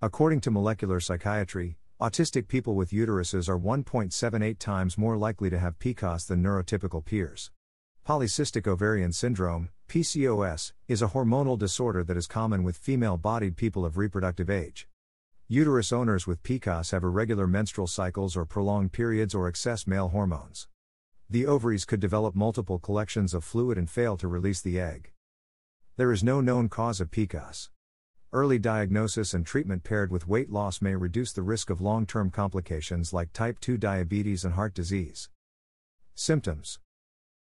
According to molecular psychiatry, autistic people with uteruses are 1.78 times more likely to have PCOS than neurotypical peers. Polycystic ovarian syndrome, PCOS, is a hormonal disorder that is common with female bodied people of reproductive age. Uterus owners with PCOS have irregular menstrual cycles or prolonged periods or excess male hormones. The ovaries could develop multiple collections of fluid and fail to release the egg. There is no known cause of PCOS. Early diagnosis and treatment paired with weight loss may reduce the risk of long term complications like type 2 diabetes and heart disease. Symptoms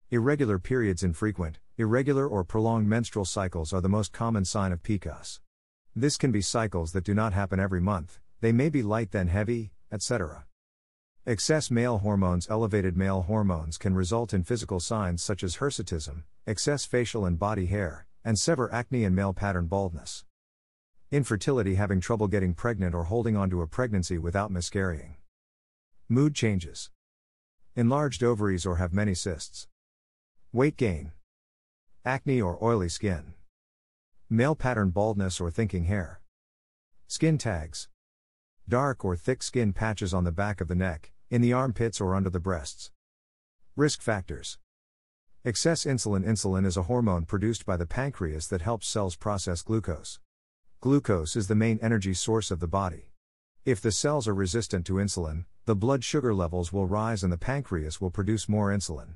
Irregular periods infrequent, irregular or prolonged menstrual cycles are the most common sign of PCOS. This can be cycles that do not happen every month, they may be light then heavy, etc. Excess male hormones Elevated male hormones can result in physical signs such as hirsutism, excess facial and body hair, and severe acne and male pattern baldness. Infertility having trouble getting pregnant or holding on to a pregnancy without miscarrying. Mood changes. Enlarged ovaries or have many cysts. Weight gain. Acne or oily skin. Male pattern baldness or thinking hair. Skin tags. Dark or thick skin patches on the back of the neck, in the armpits or under the breasts. Risk factors. Excess insulin Insulin is a hormone produced by the pancreas that helps cells process glucose. Glucose is the main energy source of the body. If the cells are resistant to insulin, the blood sugar levels will rise and the pancreas will produce more insulin.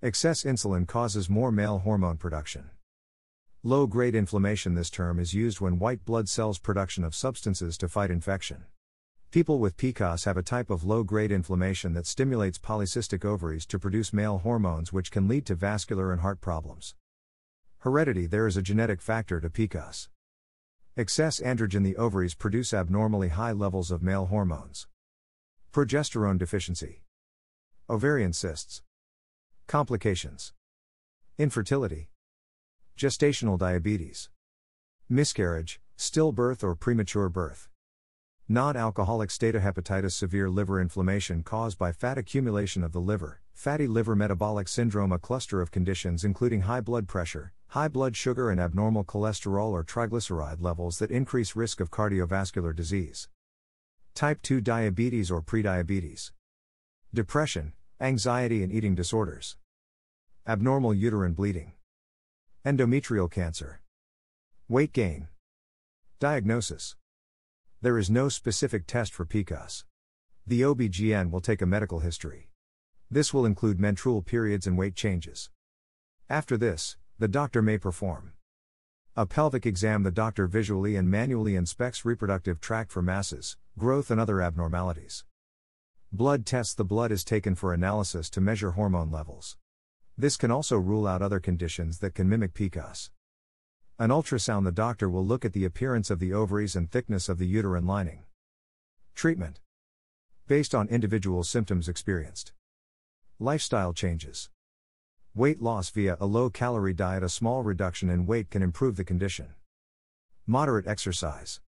Excess insulin causes more male hormone production. Low grade inflammation This term is used when white blood cells production of substances to fight infection. People with PCOS have a type of low grade inflammation that stimulates polycystic ovaries to produce male hormones, which can lead to vascular and heart problems. Heredity There is a genetic factor to PCOS. Excess androgen the ovaries produce abnormally high levels of male hormones. Progesterone deficiency. Ovarian cysts. Complications. Infertility. Gestational diabetes. Miscarriage, stillbirth or premature birth. Non alcoholic steatohepatitis severe liver inflammation caused by fat accumulation of the liver, fatty liver metabolic syndrome, a cluster of conditions including high blood pressure, high blood sugar, and abnormal cholesterol or triglyceride levels that increase risk of cardiovascular disease. Type 2 diabetes or prediabetes. Depression, anxiety, and eating disorders. Abnormal uterine bleeding. Endometrial cancer. Weight gain. Diagnosis. There is no specific test for PCOS. The OB/GYN will take a medical history. This will include menstrual periods and weight changes. After this, the doctor may perform a pelvic exam. The doctor visually and manually inspects reproductive tract for masses, growth, and other abnormalities. Blood tests The blood is taken for analysis to measure hormone levels. This can also rule out other conditions that can mimic PCOS. An ultrasound the doctor will look at the appearance of the ovaries and thickness of the uterine lining. Treatment Based on individual symptoms experienced. Lifestyle changes. Weight loss via a low calorie diet, a small reduction in weight can improve the condition. Moderate exercise.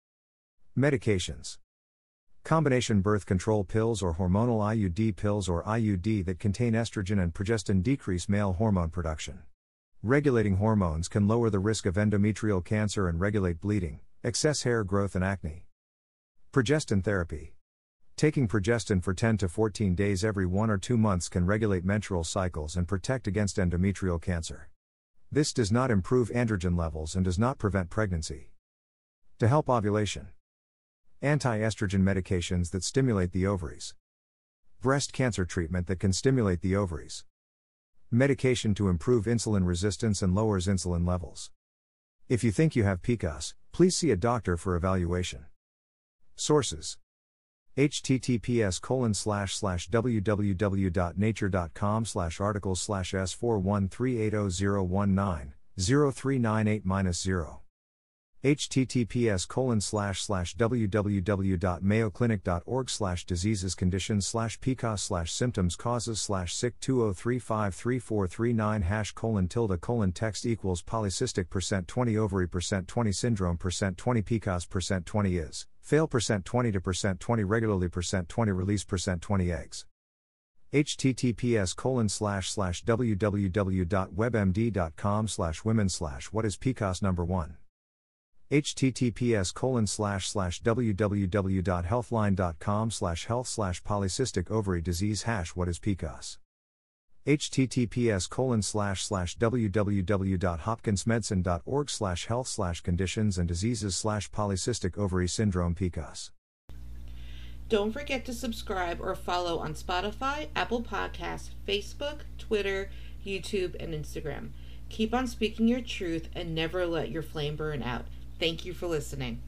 Medications. Combination birth control pills or hormonal IUD pills or IUD that contain estrogen and progestin decrease male hormone production. Regulating hormones can lower the risk of endometrial cancer and regulate bleeding, excess hair growth, and acne. Progestin therapy. Taking progestin for 10 to 14 days every 1 or 2 months can regulate menstrual cycles and protect against endometrial cancer. This does not improve androgen levels and does not prevent pregnancy. To help ovulation. Anti estrogen medications that stimulate the ovaries. Breast cancer treatment that can stimulate the ovaries. Medication to improve insulin resistance and lowers insulin levels. If you think you have PCOS, please see a doctor for evaluation. Sources https colon slash slash www.nature.com slash articles slash s4138019 0398 0 https colon slash slash www.mayoclinic.org slash diseases conditions slash pcos slash symptoms causes slash sick 20353439 hash colon tilde colon text equals polycystic percent 20 ovary percent 20 syndrome percent 20 pcos percent 20 is fail percent 20 to percent 20 regularly percent 20 release percent 20 eggs. Https colon slash slash www.webmd.com slash women slash what is pcos number 1 https colon slash slash www.healthline.com slash health slash polycystic ovary disease hash what is PCOS https colon slash slash www.hopkinsmedicine.org slash health slash conditions and diseases slash polycystic ovary syndrome PCOS don't forget to subscribe or follow on Spotify, Apple Podcasts, Facebook, Twitter, YouTube, and Instagram. Keep on speaking your truth and never let your flame burn out. Thank you for listening.